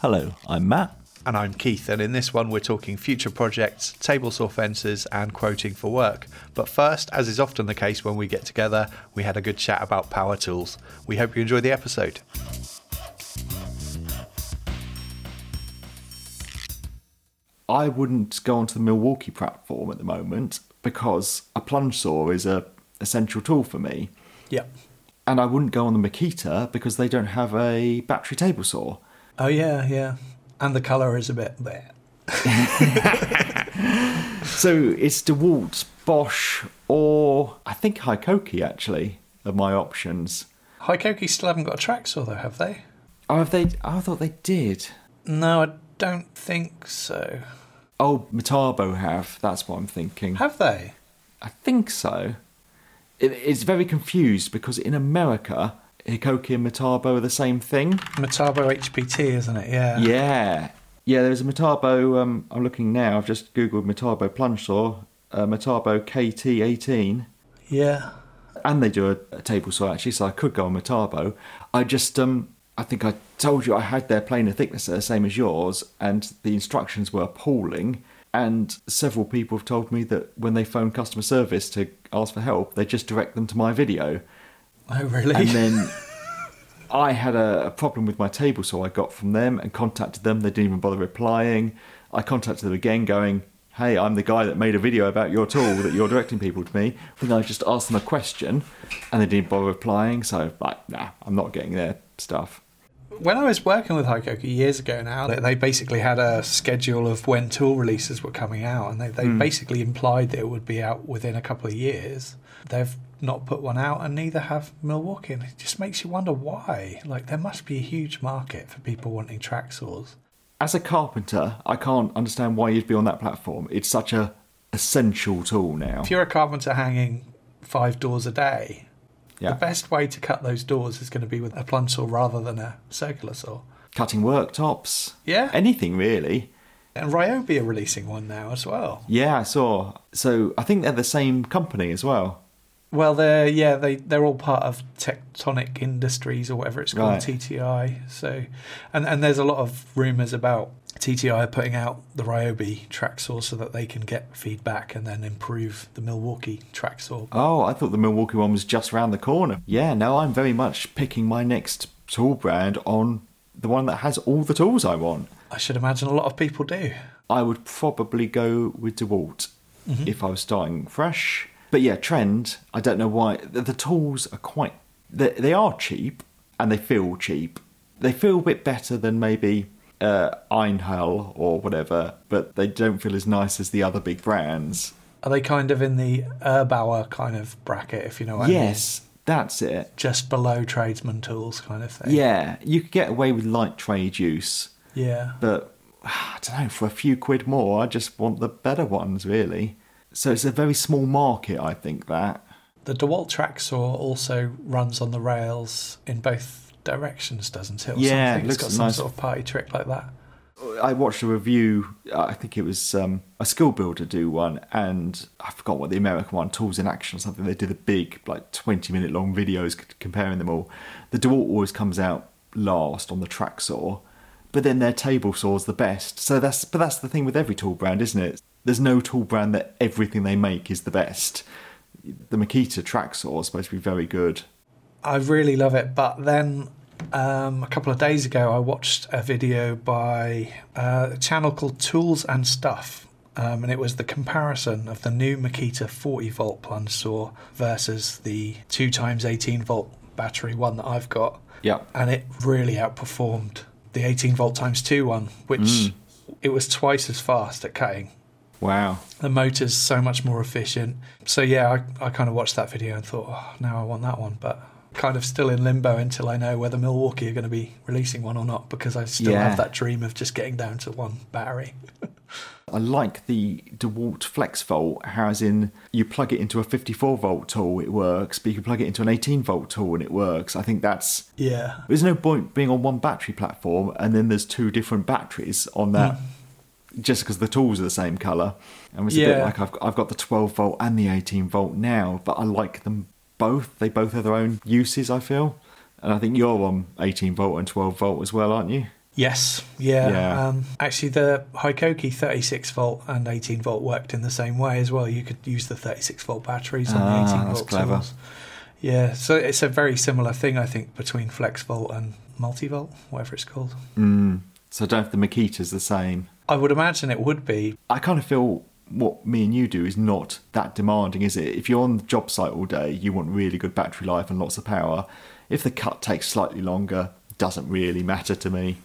Hello, I'm Matt. And I'm Keith, and in this one, we're talking future projects, table saw fences, and quoting for work. But first, as is often the case when we get together, we had a good chat about power tools. We hope you enjoy the episode. I wouldn't go onto the Milwaukee platform at the moment because a plunge saw is a essential tool for me. Yep. And I wouldn't go on the Makita because they don't have a battery table saw. Oh yeah, yeah. And the colour is a bit there. so it's DeWalt, Bosch, or I think Hikoki actually are my options. Hikoki still haven't got a track saw though, have they? Oh, have they? Oh, I thought they did. No, I don't think so. Oh, Metabo have. That's what I'm thinking. Have they? I think so. It, it's very confused because in America, Hikoki and Metabo are the same thing. Metabo HPT, isn't it? Yeah. Yeah. Yeah, there's a Metabo. Um, I'm looking now. I've just googled Metabo plunge saw. Uh, Metabo KT18. Yeah. And they do a, a, table saw actually, so I could go on Metabo. I just um, I think I told you I had their planer thicknesser, the same as yours, and the instructions were appalling. And several people have told me that when they phone customer service to ask for help, they just direct them to my video. Oh, really? And then I had a, a, problem with my table so I got from them and contacted them. They didn't even bother replying. I contacted them again, going, Hey, I'm the guy that made a video about your tool that you're directing people to me. I think I just asked them a question and they didn't bother replying. So, like, nah, I'm not getting their stuff. When I was working with Hikoki years ago now, they basically had a schedule of when tool releases were coming out, and they, they mm. basically implied that it would be out within a couple of years. They've not put one out, and neither have Milwaukee. And it just makes you wonder why. Like, there must be a huge market for people wanting track saws. As a carpenter, I can't understand why you'd be on that platform. It's such a essential tool now. If you're a carpenter hanging five doors a day, yeah. the best way to cut those doors is going to be with a plunge saw rather than a circular saw. Cutting worktops. Yeah. Anything really. And Ryobi are releasing one now as well. Yeah, I saw. So I think they're the same company as well. Well, they're yeah they they're all part of Techtronic Industries or whatever it's called right. TTI. So, and and there's a lot of rumours about TTI putting out the Ryobi track saw so that they can get feedback and then improve the Milwaukee track saw. Oh, I thought the Milwaukee one was just round the corner. Yeah, no, I'm very much picking my next tool brand on the one that has all the tools I want. I should imagine a lot of people do. I would probably go with DeWalt mm-hmm. if I was starting fresh. But yeah, trend. I don't know why the, the tools are quite. They, they are cheap and they feel cheap. They feel a bit better than maybe uh, Einhell or whatever, but they don't feel as nice as the other big brands. Are they kind of in the Erbauer kind of bracket, if you know what yes, I mean? Yes, that's it. Just below tradesman tools kind of thing. Yeah, you could get away with light trade use. Yeah. But I don't know, for a few quid more, I just want the better ones, really. So it's a very small market, I think, that. The DeWalt track saw also runs on the rails in both directions, doesn't it? Or yeah, something. it got some nice. sort of party trick like that. I watched a review. I think it was um, a skill builder do one, and I forgot what the American one, Tools in Action or something. They did a big, like twenty minute long videos comparing them all. The DeWalt always comes out last on the track saw, but then their table saw's the best. So that's but that's the thing with every tool brand, isn't it? There's no tool brand that everything they make is the best. The Makita track saw is supposed to be very good. I really love it, but then um, a couple of days ago I watched a video by uh, a channel called Tools and Stuff, um, and it was the comparison of the new Makita 40 volt plunge saw versus the two times 18 volt battery one that I've got. Yeah, and it really outperformed the 18 volt times two one, which mm. it was twice as fast at cutting Wow. The motor's so much more efficient. So yeah, I, I kind of watched that video and thought, oh, now I want that one, but kind of still in limbo until I know whether Milwaukee are going to be releasing one or not because I still yeah. have that dream of just getting down to one battery. I like the DeWalt FlexVolt, as in you plug it into a 54 volt tool, it works, but you can plug it into an 18 volt tool and it works. I think that's. Yeah. There's no point being on one battery platform and then there's two different batteries on that. Mm just because the tools are the same color. And it's yeah. a bit like I've got, I've got the 12 volt and the 18 volt now, but I like them both. They both have their own uses, I feel. And I think you're on 18 volt and 12 volt as well, aren't you? Yes, yeah. Yeah. Um, actually, the Hikoki 36 volt and 18 volt worked in the same way as well. You could use the 36 volt batteries on Ah, the 18 that's volt clever. tools. Yeah, so it's a very similar thing, I think, between flex volt and multi-volt, whatever it's called. Mm. So I don't know if the Makita's the same. I would imagine it would be. I kind of feel what me and you do is not that demanding, is it? If you're on the job site all day, you want really good battery life and lots of power. If the cut takes slightly longer, doesn't really matter to me.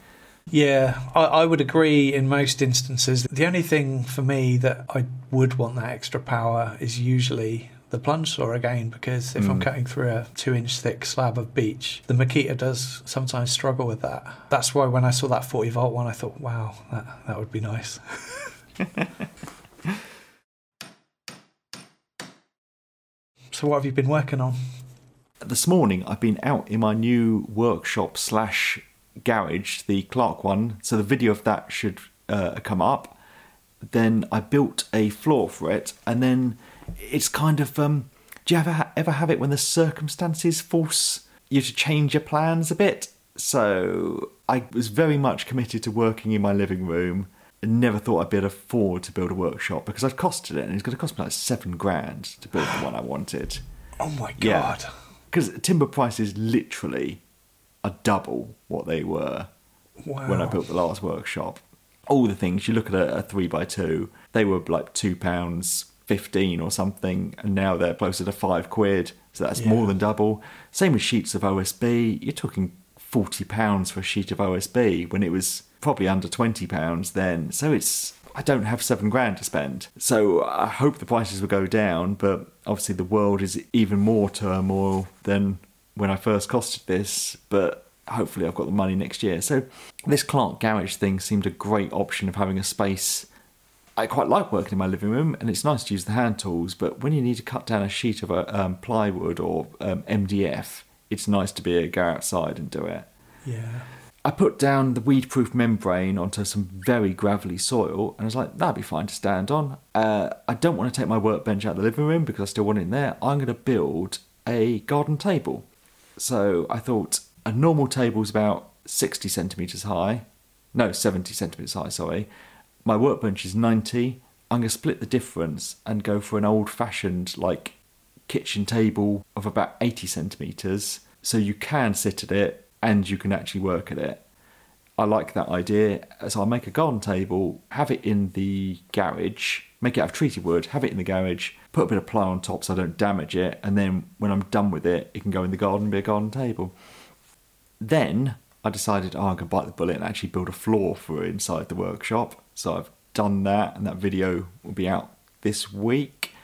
Yeah, I, I would agree in most instances. The only thing for me that I would want that extra power is usually the plunge saw again, because if I'm Mm. cutting through a two inch thick slab of beech, the Makita does sometimes struggle with that. That's why when I saw that 40 volt one, I thought, wow, that, that would be nice. so, what have you been working on? This morning, I've been out in my new workshop slash garage, the Clarke one. So the video of that should uh, come up. Then I built a floor for it, and then it's kind of. Um, do you ever ha- ever have it when the circumstances force you to change your plans a bit? So I was very much committed to working in my living room. and Never thought I'd be able to afford to build a workshop because I'd costed it, and it's going to cost me like seven grand to build the one I wanted. Oh my Yeah. god. Because timber prices literally are double what they were Wow. when I built the last workshop. All the things you look at a, a three by two, they were like two pounds fifteen or something, and now they're closer to five quid. So that's Yeah. more than double. Same with sheets of OSB. You're talking forty pounds for a sheet of OSB when it was probably under twenty pounds then. So it's I don't have seven grand to spend. So I hope the prices will go down, but obviously the world is even more turmoil than when I first costed this. But hopefully I've got the money next year. So this Clarke Garage thing seemed a great option of having a space. I quite like working in my living room, and it's nice to use the hand tools. But when you need to cut down a sheet of uh, um, plywood or um, MDF, it's nice to be able to go outside and do it. Yeah. I put down the weed proof membrane onto some very gravelly soil and I was like, that'd be fine to stand on. Uh, I don't want to take my workbench out of the living room because I still want it in there. I'm going to build a garden table. So I thought a normal table is about 60 centimetres high. No, 70 centimetres high, sorry. My workbench is 90. I'm going to split the difference and go for an old fashioned, like, kitchen table of about 80 centimetres. So you can sit at it and you can actually work at it. I like that idea. So I'll make a garden table, have it in the garage, make it out of treated wood, have it in the garage, put a bit of ply on top so I don't damage it, and then when I'm done with it, it can go in the garden and be a garden table. Then I decided, oh, I'm going to bite the bullet and actually build a floor for inside the workshop. So I've done that, and that video will be out this week.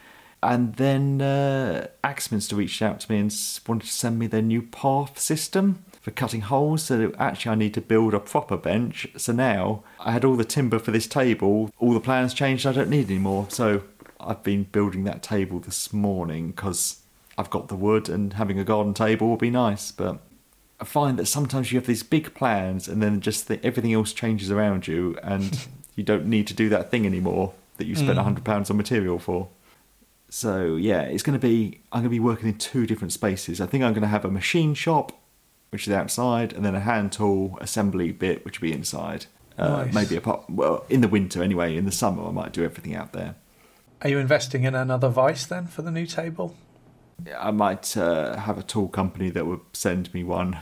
And then uh, Axminster reached out to me and wanted to send me their new path system for cutting holes. So actually, I need to build a proper bench. So now I had all the timber for this table. All the plans changed. I don't need anymore. So I've been building that table this morning because I've got the wood, and having a garden table will be nice. But I find that sometimes you have these big plans, and then just the, everything else changes around you, and you don't need to do that thing anymore that you spent a Mm. hundred pounds on material for. So yeah, it's going to be. I'm going to be working in two different spaces. I think I'm going to have a machine shop, which is outside, and then a hand tool assembly bit, which will be inside. Uh, Nice. Maybe apart. Well, in the winter anyway. In the summer, I might do everything out there. Are you investing in another vice then for the new table? I might uh, have a tool company that would send me one.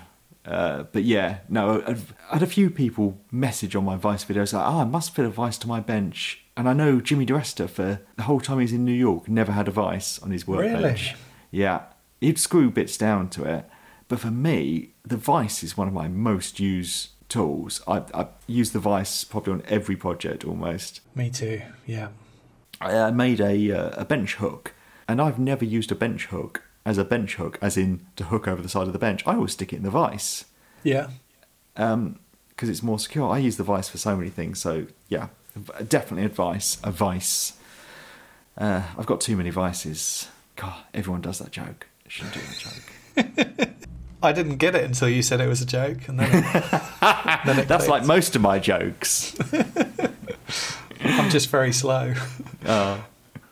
Uh, but yeah, no, I've had a few people message on my Vice videos like, oh, I must fit a Vice to my bench. And I know Jimmy DeResta, for the whole time he's in New York, never had a Vice on his workbench. Really? Yeah, he'd screw bits down to it. But for me, the Vice is one of my most used tools. I, I use the Vice probably on every project almost. Me too. Yeah. I I made a uh, a bench hook, and I've never used a bench hook as a bench hook, as in to hook over the side of the bench. I always stick it in the vice Yeah. because it's more secure. I use the vice for so many things. So yeah, definitely advice a vice. Uh, I've got too many vices. God, everyone does that joke. I shouldn't do that joke. I didn't get it until you said it was a joke, and then, it, then it That's like most of my jokes. I'm just very slow. Uh,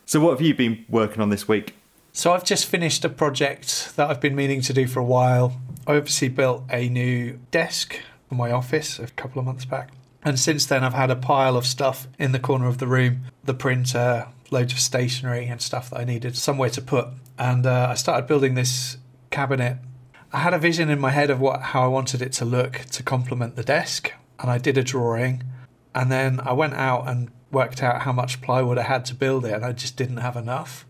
so what have you been working on this week? So I've just finished a project that I've been meaning to do for a while. I obviously built a new desk for my office a couple of months back. And since then, I've had a pile of stuff in the corner of the room the printer, loads of stationery, and stuff that I needed somewhere to put. And uh, I started building this cabinet. I had a vision in my head of what how I wanted it to look to complement the desk, and I did a drawing. And then I went out and worked out how much plywood I had to build it, and I just didn't have enough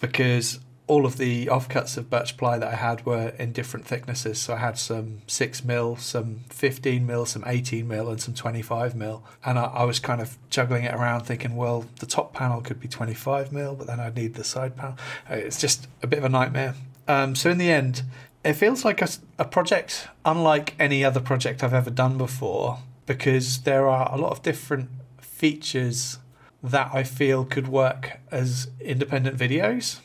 because all of the offcuts of birch ply that I had were in different thicknesses. So I had some 6 mil, some 15 mil, some 18 mil, and some 25 mil. And I, I, was kind of juggling it around thinking, well, the top panel could be 25 mil, but then I'd need the side panel. Uh, it's just a bit of a nightmare. Um, so in the end, it feels like a, a project unlike any other project I've ever done before because there are a lot of different features that I feel could work as independent videos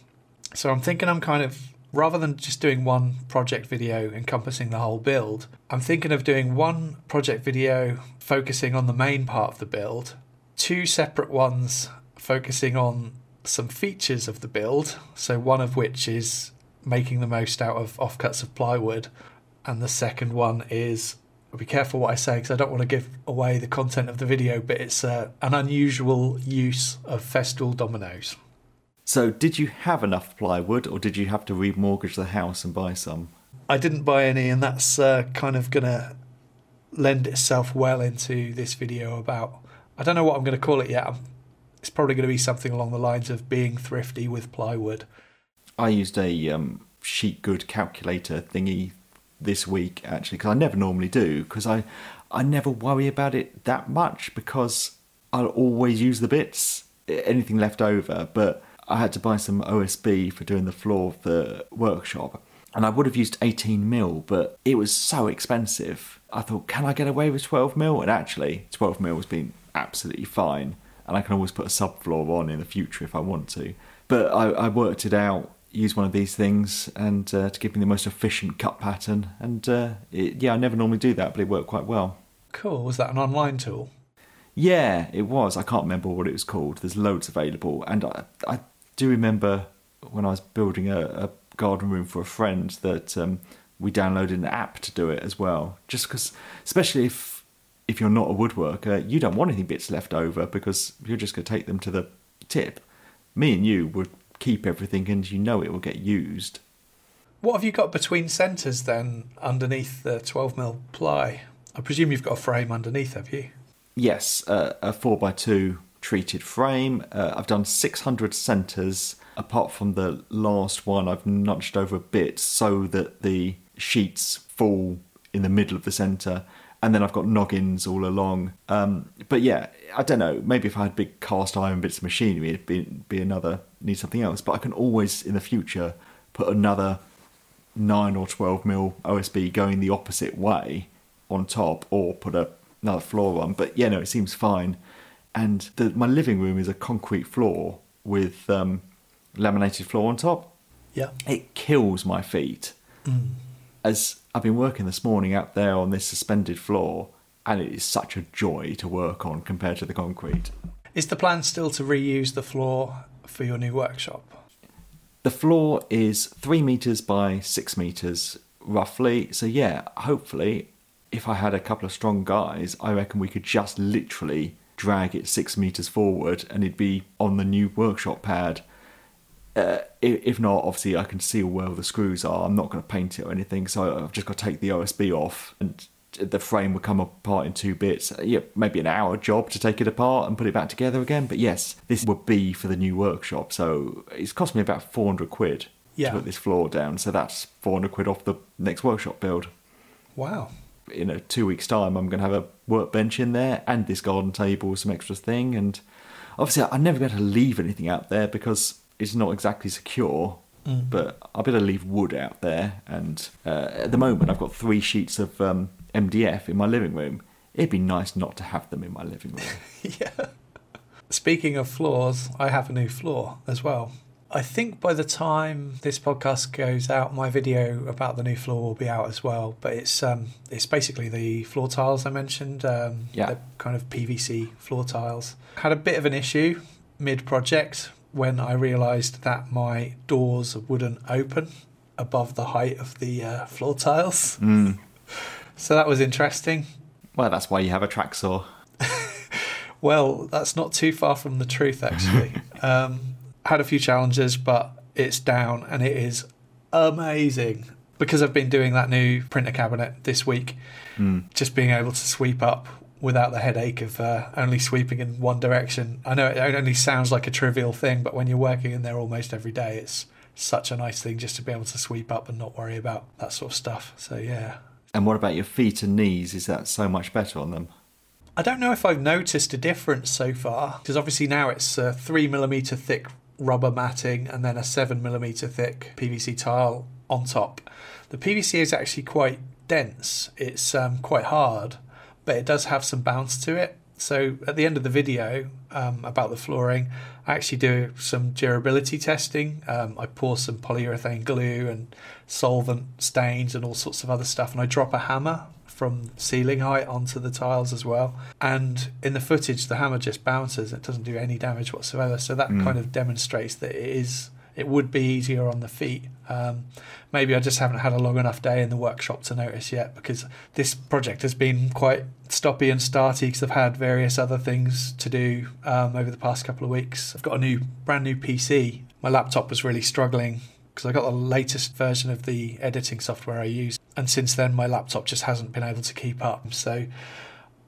so I'm thinking I'm kind of rather than just doing one project video encompassing the whole build, I'm thinking of doing one project video focusing on the main part of the build, two separate ones focusing on some features of the build. So one of which is making the most out of offcuts of plywood, and the second one is be careful what I say because I don't want to give away the content of the video, but it's uh, an unusual use of Festool dominoes. So, did you have enough plywood, or did you have to remortgage the house and buy some? I didn't buy any, and that's uh, kind of going to lend itself well into this video about. I don't know what I'm going to call it yet. It's probably going to be something along the lines of being thrifty with plywood. I used a um, Sheetgood calculator thingy this week actually because I never normally do because I I never worry about it that much because I'll always use the bits anything left over but I had to buy some OSB for doing the floor of the workshop. And I would have used 18 mil, but it was so expensive. I thought, can I get away with 12 mil? And actually, 12 mil has been absolutely fine. And I can always put a subfloor on in the future if I want to. But I, I worked it out, used one of these things, and uh, to give me the most efficient cut pattern. And uh, it, yeah, I never normally do that, but it worked quite well. Cool. Was that an online tool? Yeah, it was. I can't remember what it was called. There's loads available, and I, I do you remember when I was building a, a garden room for a friend that um, we downloaded an app to do it as well. Just because, especially if if you're not a woodworker, you don't want any bits left over because you're just going to take them to the tip. Me and you would keep everything, and you know it will get used. What have you got between centres then, underneath the 12 mil ply? I presume you've got a frame underneath, have you? Yes, uh, a four by two treated frame. Uh, I've done 600 centres. Apart from the last one, I've nudged over a bit so that the sheets fall in the middle of the centre. And then I've got noggins all along. Um, but yeah, I don't know. Maybe if I had big cast iron bits of machinery, it'd be, be another, need something else. But I can always, in the future, put another 9 or 12 mil OSB going the opposite way on top or put a, another floor on. But yeah, no, it seems fine and the, my living room is a concrete floor with um, laminated floor on top. Yeah, it kills my feet. Mm. As I've been working this morning out there on this suspended floor, and it is such a joy to work on compared to the concrete. Is the plan still to reuse the floor for your new workshop? The floor is three meters by six meters, roughly. So yeah, hopefully, if I had a couple of strong guys, I reckon we could just literally drag it six meters forward and it'd be on the new workshop pad. Uh, if not, obviously I can see where the screws are. I'm not going to paint it or anything, so I've just got to take the OSB off and the frame will come apart in two bits. Uh, yeah, maybe an hour job to take it apart and put it back together again. But yes, this would be for the new workshop, so it's cost me about 400 quid yeah. to put this floor down. So that's 400 quid off the next workshop build. Wow in a two weeks' time, I'm going to have a workbench in there and this garden table, some extra thing. And obviously, I'm never going to leave anything out there because it's not exactly secure. Mm. But I'll be able to leave wood out there. And uh, at the moment, I've got three sheets of um, MDF in my living room. It'd be nice not to have them in my living room. yeah. Speaking of floors, I have a new floor as well. I think by the time this podcast goes out, my video about the new floor will be out as well. But it's um, it's basically the floor tiles I mentioned. Um, yeah. kind of PVC floor tiles. Had a bit of an issue mid project when I realised that my doors wouldn't open above the height of the uh, floor tiles. Mm. So that was interesting. Well, that's why you have a track saw. Well, that's not too far from the truth, actually. um, had a few challenges, but it's down and it is amazing. Because I've been doing that new printer cabinet this week, Mm. just being able to sweep up without the headache of uh, only sweeping in one direction. I know it only sounds like a trivial thing, but when you're working in there almost every day, it's such a nice thing just to be able to sweep up and not worry about that sort of stuff. So, yeah. And what about your feet and knees? Is that so much better on them? I don't know if I've noticed a difference so far because obviously now it's a three millimeter thick rubber matting and then a seven millimeter thick PVC tile on top. The PVC is actually quite dense. It's um, quite hard, but it does have some bounce to it. So at the end of the video um, about the flooring, I actually do some durability testing. Um, I pour some polyurethane glue and solvent stains and all sorts of other stuff, and I drop a hammer from ceiling height onto the tiles as well. And in the footage, the hammer just bounces; it doesn't do any damage whatsoever. So that Mm. kind of demonstrates that it is. It would be easier on the feet. Um, maybe I just haven't had a long enough day in the workshop to notice yet because this project has been quite stoppy and starty because I've had various other things to do um, over the past couple of weeks. I've got a new, brand new PC. My laptop was really struggling because I got the latest version of the editing software I use, and since then my laptop just hasn't been able to keep up. So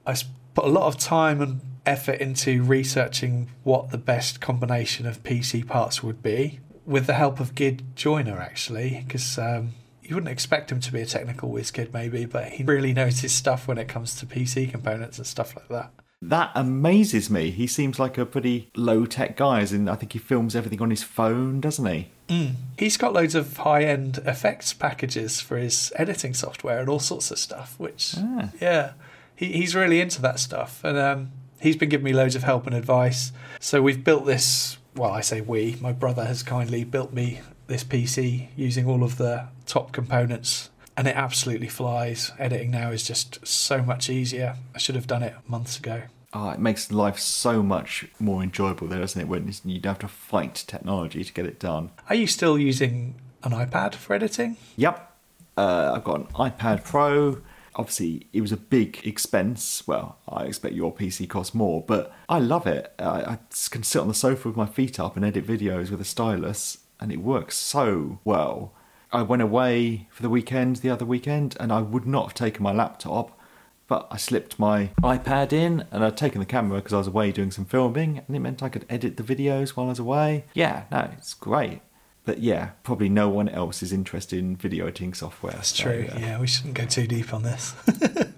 I put a lot of time and effort into researching what the best combination of PC parts would be, with the help of Gid Joiner actually, because um, you wouldn't expect him to be a technical whiz kid maybe, but he really knows his stuff when it comes to PC components and stuff like that. That amazes me. He seems like a pretty low tech guy, as in I think he films everything on his phone, doesn't he? Mm. He's got loads of high end effects packages for his editing software and all sorts of stuff, which, Ah. yeah, he, he's really into that stuff. And um, he's been giving me loads of help and advice. So we've built this, well, I say we, my brother has kindly built me this PC using all of the top components. And it absolutely flies. Editing now is just so much easier. I should have done it months ago. Oh, it makes life so much more enjoyable there, doesn't it? When you don't have to fight technology to get it done. Are you still using an iPad for editing? Yep. Uh, I've got an iPad Pro. Obviously, it was a big expense. Well, I expect your PC costs more, but I love it. I, I can sit on the sofa with my feet up and edit videos with a stylus, and it works so well. I went away for the weekend the other weekend, and I would not have taken my laptop, but I slipped my iPad in, and I'd taken the camera because I was away doing some filming, and it meant I could edit the videos while I was away. Yeah, no, it's great. But yeah, probably no one else is interested in video editing software. That's so, true. uh, Yeah, we shouldn't go too deep on this.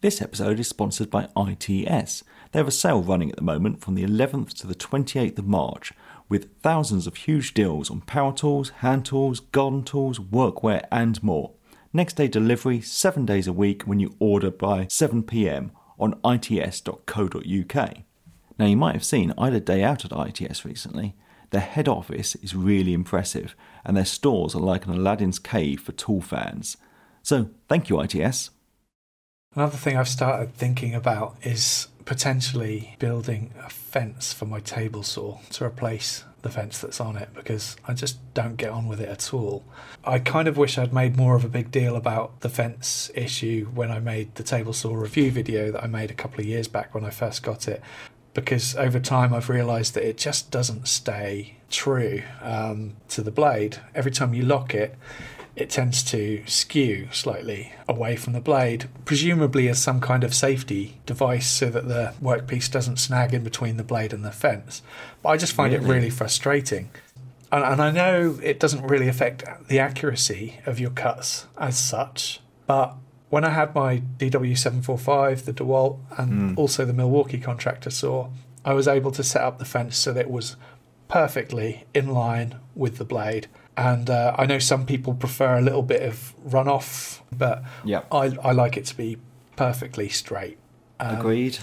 This episode is sponsored by ITS. They have a sale running at the moment from the 11th to the 28th of March with thousands of huge deals on power tools, hand tools, garden tools, workwear, and more. Next day delivery, seven days a week when you order by 7 pm on its.co.uk. Now, you might have seen I had a day out at ITS recently. Their head office is really impressive, and their stores are like an Aladdin's cave for tool fans. So, thank you, ITS. Another thing I've started thinking about is potentially building a fence for my table saw to replace the fence that's on it because I just don't get on with it at all. I kind of wish I'd made more of a big deal about the fence issue when I made the table saw review video that I made a couple of years back when I first got it because over time I've realised that it just doesn't stay true um, to the blade. Every time you lock it, it tends to skew slightly away from the blade, presumably as some kind of safety device so that the workpiece doesn't snag in between the blade and the fence. But I just find it Really? really frustrating. And, and I know it doesn't really affect the accuracy of your cuts as such, but when I had my DW745, the DeWalt, and hmm. also the Milwaukee contractor saw, I was able to set up the fence so that it was perfectly in line with the blade. And uh, I know some people prefer a little bit of runoff, but Yep. I, I like it to be perfectly straight. Um, Agreed.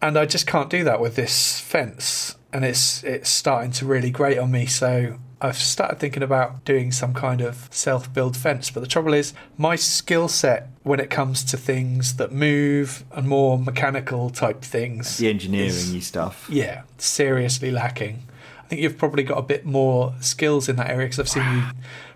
and I just can't do that with this fence, and it's it's starting to really grate on me. So I've started thinking about doing some kind of self-build fence. But the trouble is, my skill set when it comes to things that move and more mechanical type things, The engineering stuff. yeah, seriously lacking. I think you've probably got a bit more skills in that area because I've seen you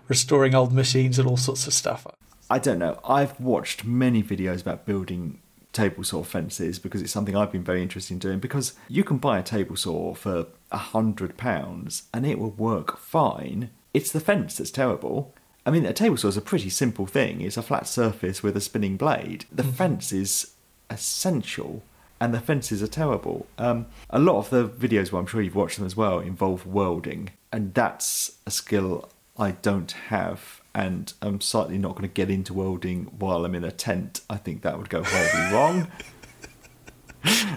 restoring old machines and all sorts of stuff. I don't know. I've watched many videos about building table saw fences because it's something I've been very interested in doing because you can buy a table saw for a hundred pounds and it will work fine. It's the fence that's terrible. I mean, a table saw is a pretty simple thing. It's a flat surface with a spinning blade. The Mhm. fence is essential, and the fences are terrible. Um, a lot of the videos, well, I'm sure you've watched them as well, involve welding, and that's a skill I don't have. And I'm certainly not going to get into welding while I'm in a tent. I think that would go horribly wrong.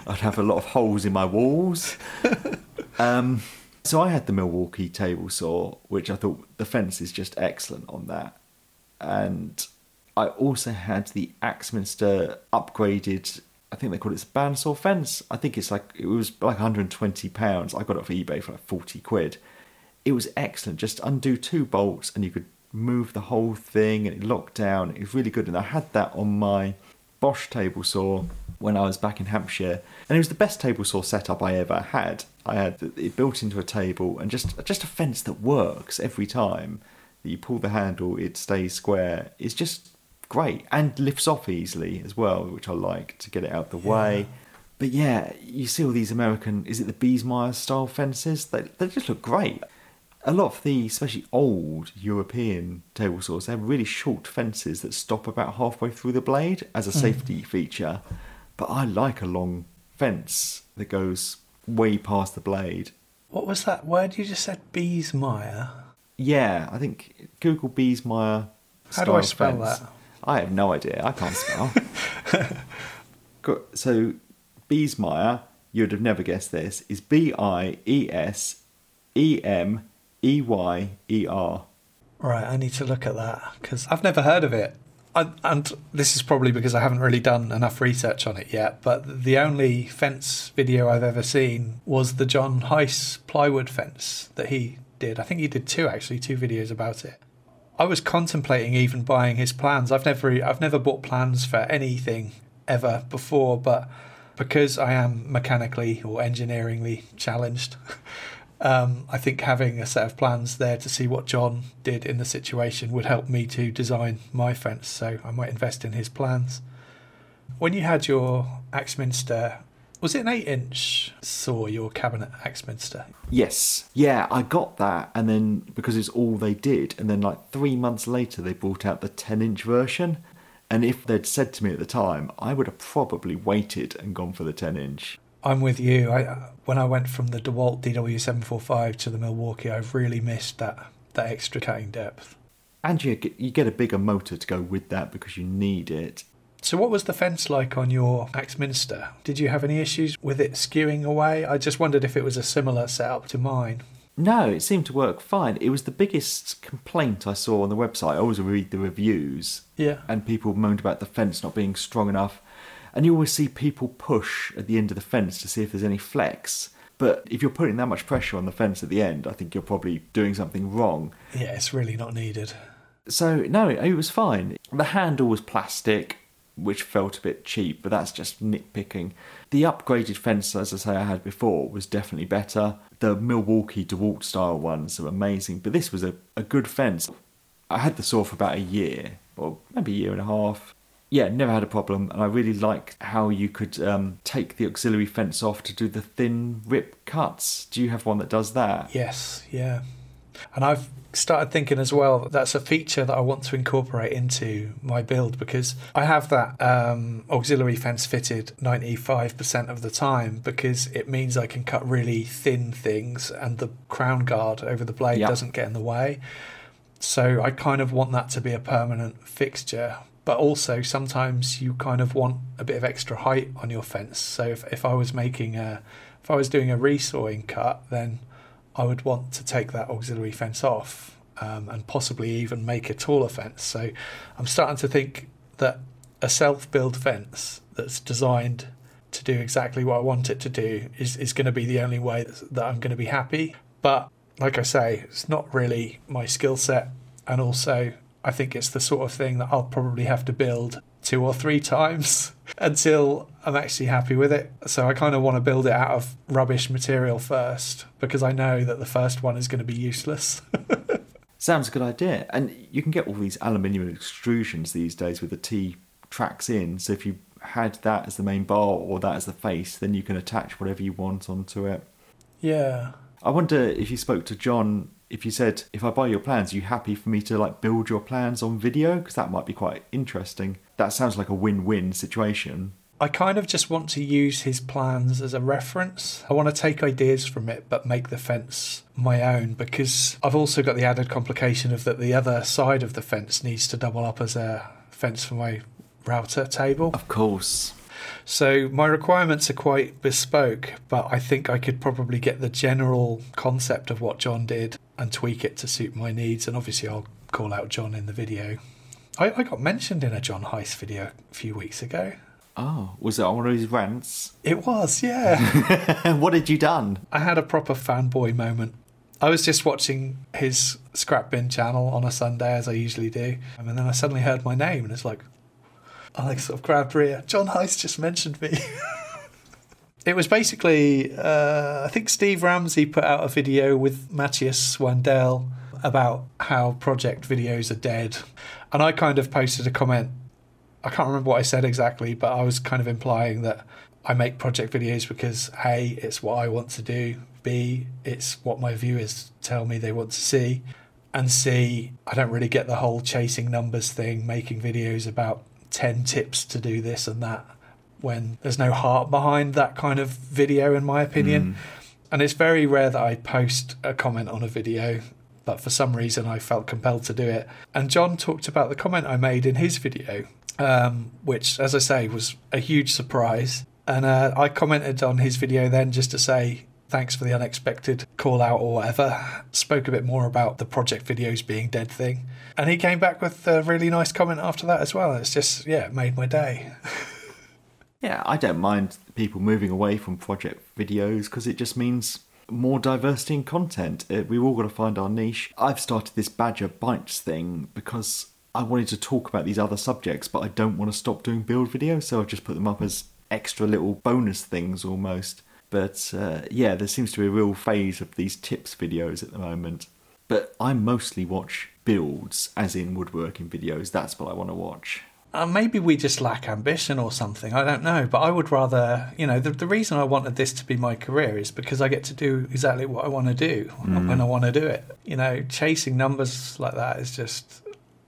I'd have a lot of holes in my walls. Um, so I had the Milwaukee table saw, which I thought the fence is just excellent on that. And I also had the Axminster upgraded, I think they call it a bandsaw fence. I think it's like, it was like 120 pounds. I got it off eBay for like 40 quid. It was excellent. Just undo two bolts and you could move the whole thing and it locked down. It was really good. And I had that on my Bosch table saw when I was back in Hampshire, and it was the best table saw setup I ever had. I had it built into a table and just just a fence that works every time. That you pull the handle, it stays square. It's just great and lifts off easily as well, which I like to get it out of the way. But yeah, you see all these American, is it the Biesemeyer style fences? They they just look great. A lot of the, especially old European table saws, they have really short fences that stop about halfway through the blade as a mm. safety feature. But I like a long fence that goes way past the blade. What was that word you just said? Biesemeyer. Yeah, I think Google Beesmeyer. How do I spell fence. that? I have no idea. I can't spell. So Biesemeyer, you'd have never guessed this, is B I E S E M E Y E R. Right, I need to look at that because I've never heard of it. I, and this is probably because I haven't really done enough research on it yet. But the only fence video I've ever seen was the John Heisz plywood fence that he did. I think he did two actually, two videos about it. I was contemplating even buying his plans. I've never I've never bought plans for anything ever before, but because I am mechanically or engineeringly challenged, um, I think having a set of plans there to see what John did in the situation would help me to design my fence. So I might invest in his plans. When you had your Axminster, was it an eight-inch saw? Your cabinet Axminster. Yes. Yeah, I got that, and then because it's all they did, and then like three months later, they brought out the 10 inch version. And if they'd said to me at the time, I would have probably waited and gone for the 10 inch. I'm with you. I uh, when I went from the DeWalt DW745 to the Milwaukee, I've really missed that that extra cutting depth. And you you get a bigger motor to go with that because you need it. So, what was the fence like on your Axminster? Did you have any issues with it skewing away? I just wondered if it was a similar setup to mine. No, it seemed to work fine. It was the biggest complaint I saw on the website. I always read the reviews, Yeah. and people moaned about the fence not being strong enough. And you always see people push at the end of the fence to see if there's any flex. But if you're putting that much pressure on the fence at the end, I think you're probably doing something wrong. Yeah, it's really not needed. So, no, it was fine. The handle was plastic, which felt a bit cheap, but that's just nitpicking. The upgraded fence, as I say, I had before, was definitely better. The Milwaukee DeWalt style ones are amazing, but this was a, a good fence. I had the saw for about a year, or maybe a year and a half. Yeah, never had a problem, and I really liked how you could um, take the auxiliary fence off to do the thin rip cuts. Do you have one that does that? Yes, yeah. And I've started thinking as well that that's a feature that I want to incorporate into my build because I have that um, auxiliary fence fitted 95% of the time because it means I can cut really thin things and the crown guard over the blade Yeah. doesn't get in the way. So I kind of want that to be a permanent fixture. But also sometimes you kind of want a bit of extra height on your fence. So if, if I was making a if I was doing a resawing cut, then I would want to take that auxiliary fence off um, and possibly even make a taller fence. So I'm starting to think that a self build fence that's designed to do exactly what I want it to do is, is going to be the only way that I'm going to be happy. But like I say, it's not really my skill set. And also, I think it's the sort of thing that I'll probably have to build two or three times until I'm actually happy with it. So I kind of want to build it out of rubbish material first because I know that the first one is going to be useless. Sounds a good idea. And you can get all these aluminium extrusions these days with the T tracks in. So if you had that as the main bar or that as the face, then you can attach whatever you want onto it. Yeah. I wonder if you spoke to John, if you said, if I buy your plans, are you happy for me to like build your plans on video? Because that might be quite interesting. That sounds like a win win situation. I kind of just want to use his plans as a reference. I want to take ideas from it, but make the fence my own because I've also got the added complication of that the other side of the fence needs to double up as a fence for my router table. Of course. So my requirements are quite bespoke, but I think I could probably get the general concept of what John did and tweak it to suit my needs. And obviously, I'll call out John in the video. I, I got mentioned in a John Heisz video a few weeks ago. Oh, was it on one of his rants? It was, yeah. what had you done? I had a proper fanboy moment. I was just watching his scrap bin channel on a Sunday, as I usually do, and then I suddenly heard my name, and it's like, I like sort of grabbed Ria. John Heisz just mentioned me. it was basically, uh, I think Steve Ramsey put out a video with Matthias Wandel about how project videos are dead, and I kind of posted a comment I can't remember what I said exactly, but I was kind of implying that I make project videos because A, it's what I want to do, B, it's what my viewers tell me they want to see, and C, I don't really get the whole chasing numbers thing, making videos about 10 tips to do this and that when there's no heart behind that kind of video, in my opinion. Mm. And it's very rare that I post a comment on a video but for some reason I felt compelled to do it. And John talked about the comment I made in his video, um, which, as I say, was a huge surprise. And uh, I commented on his video then just to say thanks for the unexpected call out or whatever. Spoke a bit more about the project videos being dead thing. And he came back with a really nice comment after that as well. It's just, yeah, made my day. yeah, I don't mind people moving away from project videos because it just means more diversity in content. Uh, we've all got to find our niche. I've started this Badger Bites thing because I wanted to talk about these other subjects, but I don't want to stop doing build videos, so I've just put them up as extra little bonus things almost. But uh, yeah, there seems to be a real phase of these tips videos at the moment. But I mostly watch builds, as in woodworking videos. That's what I want to watch. Uh, maybe we just lack ambition or something. I don't know. But I would rather, you know, the, the reason I wanted this to be my career is because I get to do exactly what I want to do mm. when I want to do it. You know, chasing numbers like that is just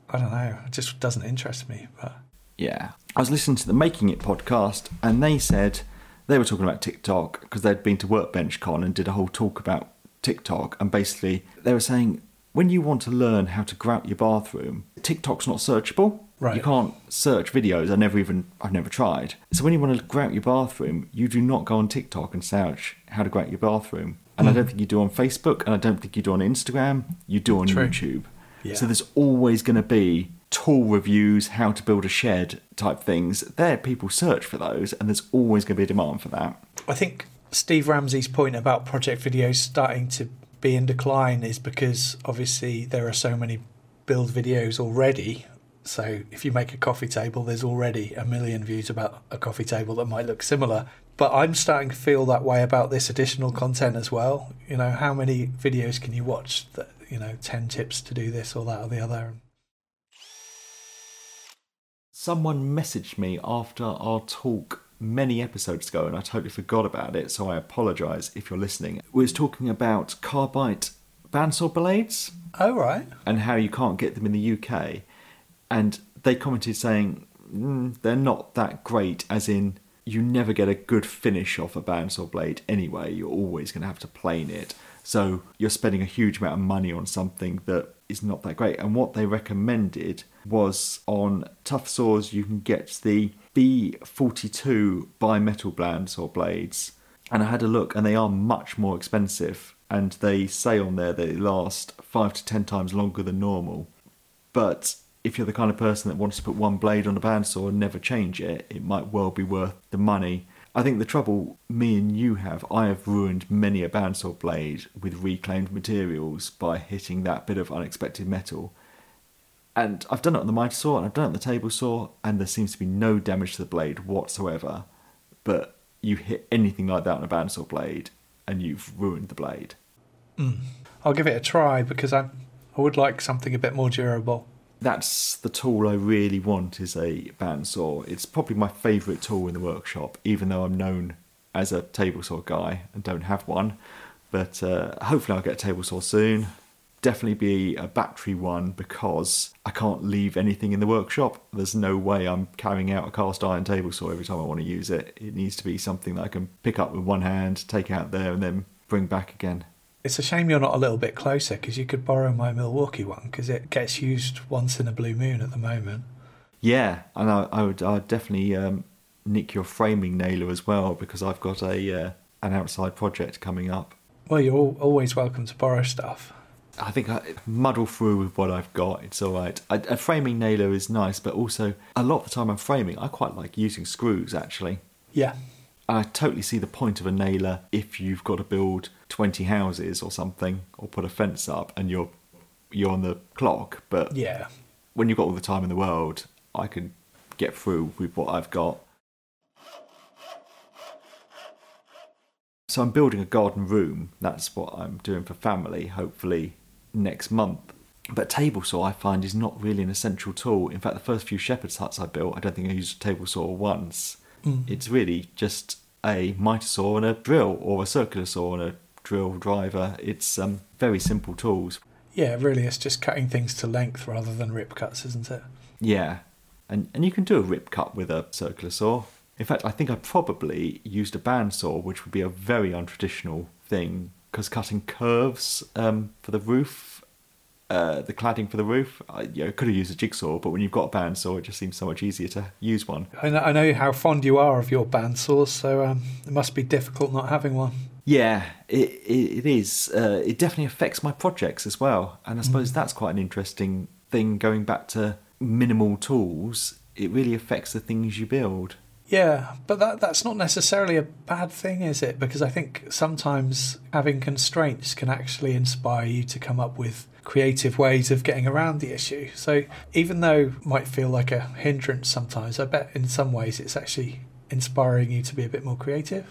I don't know. It just doesn't interest me. But yeah, I was listening to the Making It podcast, and they said they were talking about TikTok because they'd been to Workbench Con and did a whole talk about TikTok, and basically they were saying when you want to learn how to grout your bathroom, TikTok's not searchable. Right. You can't search videos. I never even I've never tried. So when you want to grout your bathroom, you do not go on TikTok and search how to grout your bathroom. And mm. I hmm. don't think you do on Facebook, and I don't think you do on Instagram. You do on True. YouTube. Yeah. So there's always going to be tool reviews, how to build a shed type things. There, people search for those, and there's always going to be a demand for that. I think Steve Ramsey's point about project videos starting to be in decline is because obviously there are so many build videos already. So if you make a coffee table, there's already a million views about a coffee table that might look similar. But I'm starting to feel that way about this additional content as well. You know, how many videos can you watch that you know, 10 tips to do this or that or the other. Someone messaged me after our talk many episodes ago, and I totally forgot about it, so I apologise if you're listening. We was talking about carbide bandsaw blades. Oh, right. And how you can't get them in the UK. And they commented saying mm, they're not that great, as in you never get a good finish off a bandsaw blade anyway. You're always going to have to plane it. So you're spending a huge amount of money on something that is not that great. And what they recommended was on Tuff Saws, you can get the B42 bimetal bandsaw blades. And I had a look, and they are much more expensive. And they say on there they last five to ten times longer than normal. But if you're the kind of person that wants to put one blade on a bandsaw and never change it, it might well be worth the money. I think the trouble me and you have, I have ruined many a bandsaw blade with reclaimed materials by hitting that bit of unexpected metal. And I've done it on the miter saw and I've done it on the table saw, and there seems to be no damage to the blade whatsoever. But you hit anything like that on a bandsaw blade, and you've ruined the blade. Mm. I'll give it a try because I'm I would like something a bit more durable. That's the tool I really want is a bandsaw. It's probably my favourite tool in the workshop, even though I'm known as a table saw guy and don't have one. But uh, hopefully I'll get a table saw soon. Definitely be a battery one because I can't leave anything in the workshop. There's no way I'm carrying out a cast iron table saw every time I want to use it. It needs to be something that I can pick up with one hand, take out there, and then bring back again. It's a shame you're not a little bit closer because you could borrow my Milwaukee one because it gets used once in a blue moon at the moment. Yeah, and I, I would I'd definitely um, nick your framing nailer as well because I've got a uh, an outside project coming up. Well, you're al- always welcome to borrow stuff. I think I muddle through with what I've got. It's all right. A, a framing nailer is nice, but also a lot of the time I'm framing, I quite like using screws actually. Yeah, I totally see the point of a nailer if you've got to build 20 houses or something or put a fence up and you're you're on the clock, but yeah. when you've got all the time in the world, I can get through with what I've got. So I'm building a garden room. That's what I'm doing for family, hopefully next month. But table saw I find is not really an essential tool. In fact, the first few shepherd's huts I built, I don't think I used a table saw once. It's really just a miter saw and a drill, or a circular saw and a drill driver. It's um, very simple tools. Yeah, really, it's just cutting things to length rather than rip cuts, isn't it? Yeah, and and you can do a rip cut with a circular saw. In fact, I think I probably used a bandsaw, which would be a very untraditional thing because cutting curves um, for the roof, uh, the cladding for the roof, I you know, could have used a jigsaw, but when you've got a bandsaw, it just seems so much easier to use one. I know, I know how fond you are of your bandsaws, so um, it must be difficult not having one. Yeah, it it, it is. Uh, it definitely affects my projects as well, and I suppose that's quite an interesting thing. Going back to minimal tools, it really affects the things you build. Yeah, but that that's not necessarily a bad thing, is it? Because I think sometimes having constraints can actually inspire you to come up with creative ways of getting around the issue. So even though it might feel like a hindrance sometimes, I bet in some ways it's actually inspiring you to be a bit more creative.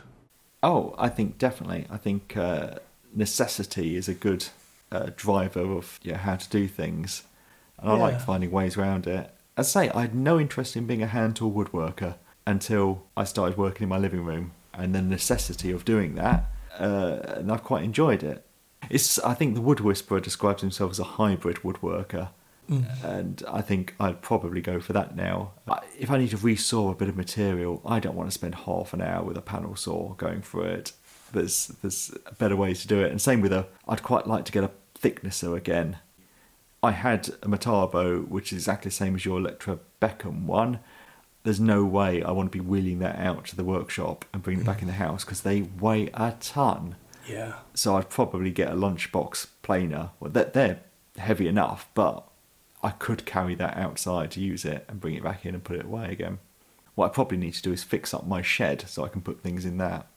Oh, I think definitely. I think uh, necessity is a good uh, driver of yeah, how to do things, and I Yeah. like finding ways around it. As I say, I had no interest in being a hand tool woodworker until I started working in my living room, and the necessity of doing that, uh, and I've quite enjoyed it. It's I think the wood whisperer describes himself as a hybrid woodworker. And I think I'd probably go for that now. If I need to resaw a bit of material, I don't want to spend half an hour with a panel saw going through it. There's there's better ways to do it. And same with a, I'd quite like to get a thicknesser again. I had a Metabo, which is exactly the same as your Elektra Beckum one. There's no way I want to be wheeling that out to the workshop and bringing it back in the house because they weigh a ton. Yeah. So I'd probably get a lunchbox planer. Well, they're, they're heavy enough, but I could carry that outside to use it and bring it back in and put it away again. What I probably need to do is fix up my shed so I can put things in that.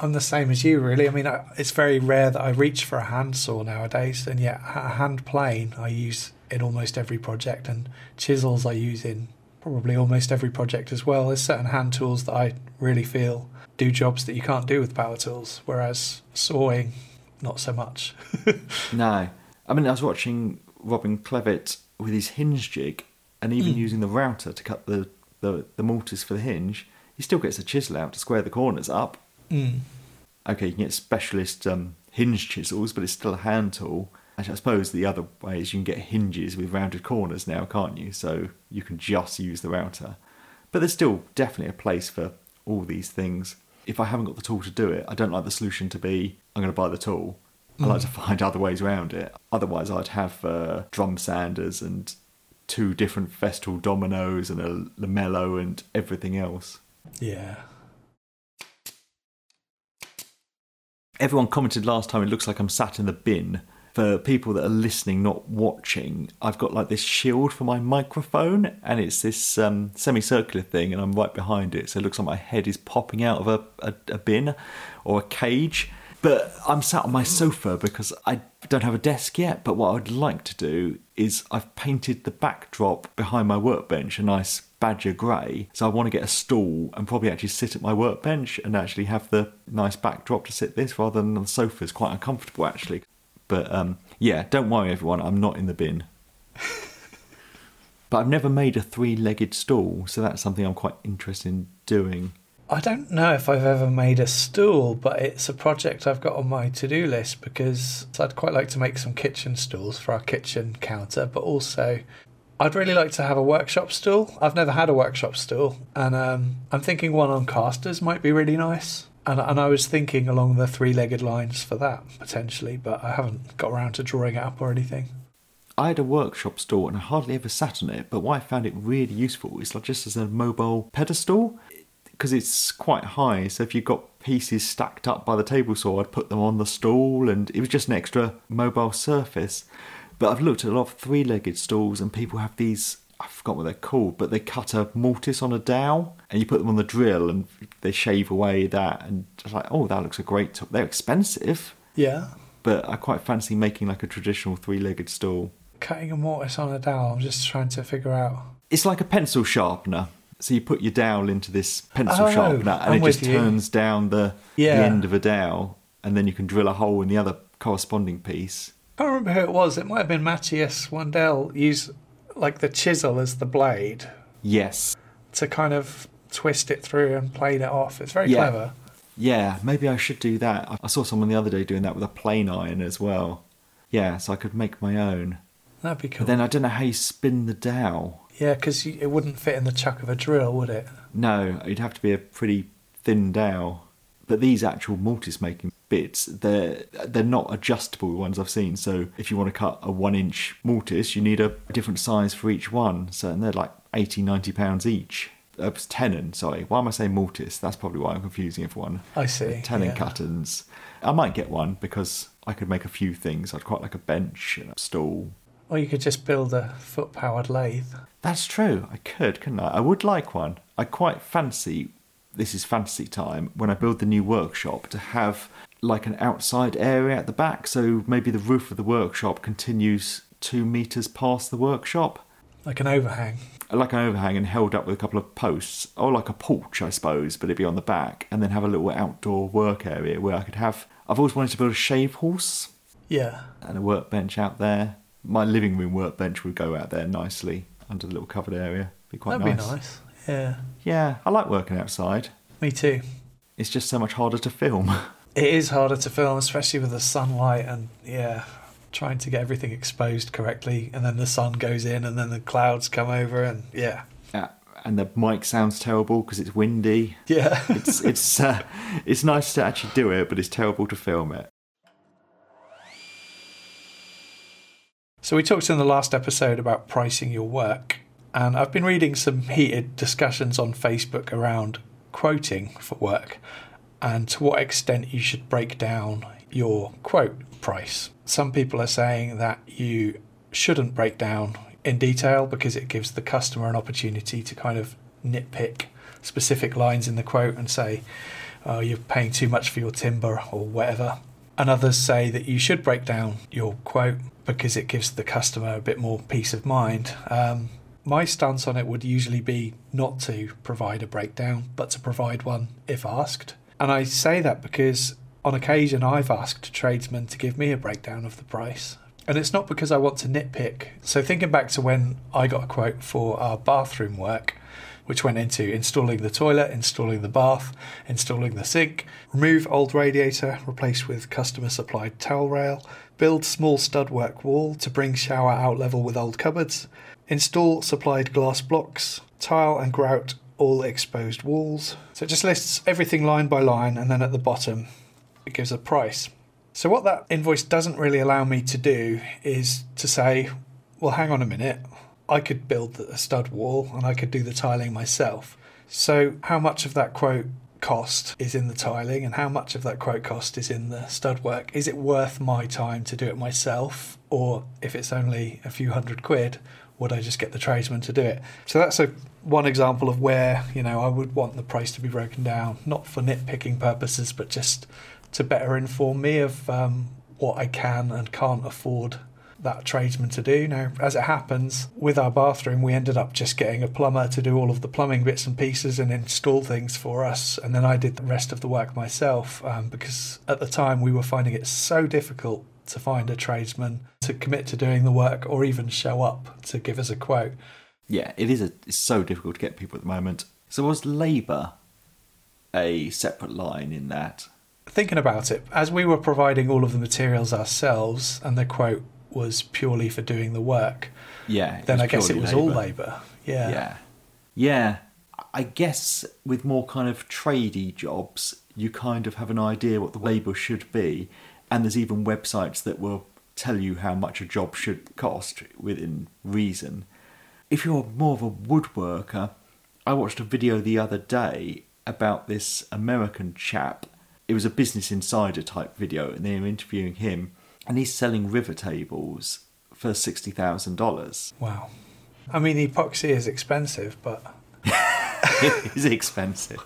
I'm the same as you, really. I mean, I, it's very rare that I reach for a handsaw nowadays, and yet a hand plane I use in almost every project, and chisels I use in probably almost every project as well. There's certain hand tools that I really feel do jobs that you can't do with power tools, whereas sawing, not so much. No. I mean, I was watching Robin Clevitt with his hinge jig and even using the router to cut the, the, the mortise for the hinge. He still gets a chisel out to square the corners up. Mm. okay, you can get specialist um, hinge chisels, but it's still a hand tool. Actually, I suppose the other way is you can get hinges with rounded corners now, can't you? So you can just use the router. But there's still definitely a place for all these things. If I haven't got the tool to do it, I don't like the solution to be I'm going to buy the tool. I like to find other ways around it. Otherwise, I'd have uh, drum sanders and two different Festool dominoes and a lamello and everything else. Yeah. Everyone commented last time it looks like I'm sat in the bin. For people that are listening, not watching, I've got like this shield for my microphone, and it's this um, semicircular thing, and I'm right behind it, so it looks like my head is popping out of a, a, a bin or a cage. But I'm sat on my sofa because I don't have a desk yet. But what I'd like to do is I've painted the backdrop behind my workbench a nice badger grey. So I want to get a stool and probably actually sit at my workbench and actually have the nice backdrop to sit this rather than on the sofa. It's quite uncomfortable actually. But um, Yeah, don't worry, everyone. I'm not in the bin. but I've never made a three-legged stool, so that's something I'm quite interested in doing. I don't know if I've ever made a stool, but it's a project I've got on my to do list because I'd quite like to make some kitchen stools for our kitchen counter, but also I'd really like to have a workshop stool. I've never had a workshop stool, and um, I'm thinking one on casters might be really nice. And, and I was thinking along the three legged lines for that potentially, but I haven't got around to drawing it up or anything. I had a workshop stool and I hardly ever sat on it, but what I found it really useful is like just as a mobile pedestal because it's quite high. So if you've got pieces stacked up by the table saw, I'd put them on the stool and it was just an extra mobile surface. But I've looked at a lot of three legged stools and people have these I forgot what they're called, but they cut a mortise on a dowel and you put them on the drill and they shave away that and it's like, oh, that looks a great top. They're expensive, Yeah. but I quite fancy making like a traditional three-legged stool. Cutting a mortise on a dowel, I'm just trying to figure out. It's like a pencil sharpener. So you put your dowel into this pencil Oh, sharpener and I'm it just you. turns down the, Yeah. the end of a dowel and then you can drill a hole in the other corresponding piece. I can't remember who it was. It might have been Matthias Wandel use like the chisel as the blade Yes. to kind of twist it through and plane it off. It's very Yeah. clever. Yeah, maybe I should do that. I- saw someone the other day doing that with a plane iron as well. Yeah, so I could make my own. That'd be cool. But then I don't know how you spin the dowel. yeah, because it wouldn't fit in the chuck of a drill, would it? No, it'd have to be a pretty thin dowel. But these actual mortise making bits, they're they're not adjustable ones I've seen. So if you want to cut a one inch mortise, you need a different size for each one. So and they're like 80, 90 pounds each. Uh, tenon, sorry. Why am I saying mortise? That's probably why I'm confusing everyone. I see. Tenon yeah. cutters. I might get one because I could make a few things. I'd quite like a bench and a stool. Or you could just build a foot powered lathe. That's true. I could, couldn't I? I would like one. I quite fancy. This is fantasy time when I build the new workshop to have like an outside area at the back. So maybe the roof of the workshop continues two meters past the workshop, Like an overhang. like an overhang and held up with a couple of posts, or like a porch, I suppose, but it'd be on the back, and then have a little outdoor work area where I could have. I've always wanted to build a shave horse Yeah. and a workbench out there. My living room workbench would go out there nicely under the little covered area. Be quite That'd nice. be nice. Yeah. Yeah, I like working outside. Me too. It's just so much harder to film. It is harder to film, especially with the sunlight and yeah, trying to get everything exposed correctly. And then the sun goes in, and then the clouds come over, and yeah, Yeah, and the mic sounds terrible because it's windy. yeah. It's it's uh, it's nice to actually do it, but it's terrible to film it. So we talked in the last episode about pricing your work, and I've been reading some heated discussions on Facebook around quoting for work and to what extent you should break down your quote price. Some people are saying that you shouldn't break down in detail because it gives the customer an opportunity to kind of nitpick specific lines in the quote and say, oh, you're paying too much for your timber or whatever. And others say that you should break down your quote because it gives the customer a bit more peace of mind. Um, my stance on it would usually be not to provide a breakdown, but to provide one if asked. And I say that because on occasion I've asked tradesmen to give me a breakdown of the price. And it's not because I want to nitpick. So, thinking back to when I got a quote for our bathroom work, which went into installing the toilet, installing the bath, installing the sink, remove old radiator, replace with customer supplied towel rail, build small stud work wall to bring shower out level with old cupboards, install supplied glass blocks, tile and grout all exposed walls. So it just lists everything line by line and then at the bottom it gives a price. So what that invoice doesn't really allow me to do is to say, well hang on a minute, I could build a stud wall and I could do the tiling myself. So, how much of that quote cost is in the tiling and how much of that quote cost is in the stud work? Is it worth my time to do it myself? Or if it's only a few hundred quid, would I just get the tradesman to do it? So, that's a one example of where, you know, I would want the price to be broken down, not for nitpicking purposes, but just to better inform me of um, what I can and can't afford that tradesman to do. Now, as it happens, with our bathroom, we ended up just getting a plumber to do all of the plumbing bits and pieces and install things for us. And then I did the rest of the work myself um, because at the time we were finding it so difficult to find a tradesman to commit to doing the work or even show up to give us a quote. Yeah, it is. A, it's so difficult to get people at the moment. So was labour a separate line in that? Thinking about it, as we were providing all of the materials ourselves and the quote was purely for doing the work, Yeah. then I guess it was all labour. labour. Yeah. Yeah. Yeah. I guess with more kind of tradey jobs, you kind of have an idea what the labour should be. And there's even websites that will tell you how much a job should cost within reason. If you're more of a woodworker, I watched a video the other day about this American chap. It was a Business Insider type video, and they were interviewing him, and he's selling river tables for $60,000. Wow. I mean, epoxy is expensive, but it is expensive.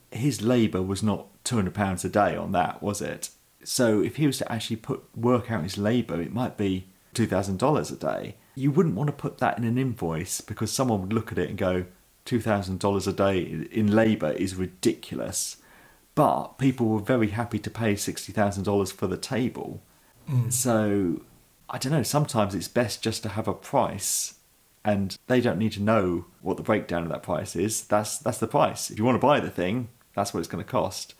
His labour was not two hundred pounds a day on that, was it? So if he was to actually put work out his labour, it might be two thousand dollars a day. You wouldn't want to put that in an invoice because someone would look at it and go, two thousand dollars a day in labour is ridiculous. But people were very happy to pay sixty thousand dollars for the table. Mm. So I don't know. Sometimes it's best just to have a price, and they don't need to know what the breakdown of that price is. That's that's the price. If you want to buy the thing, that's what it's going to cost.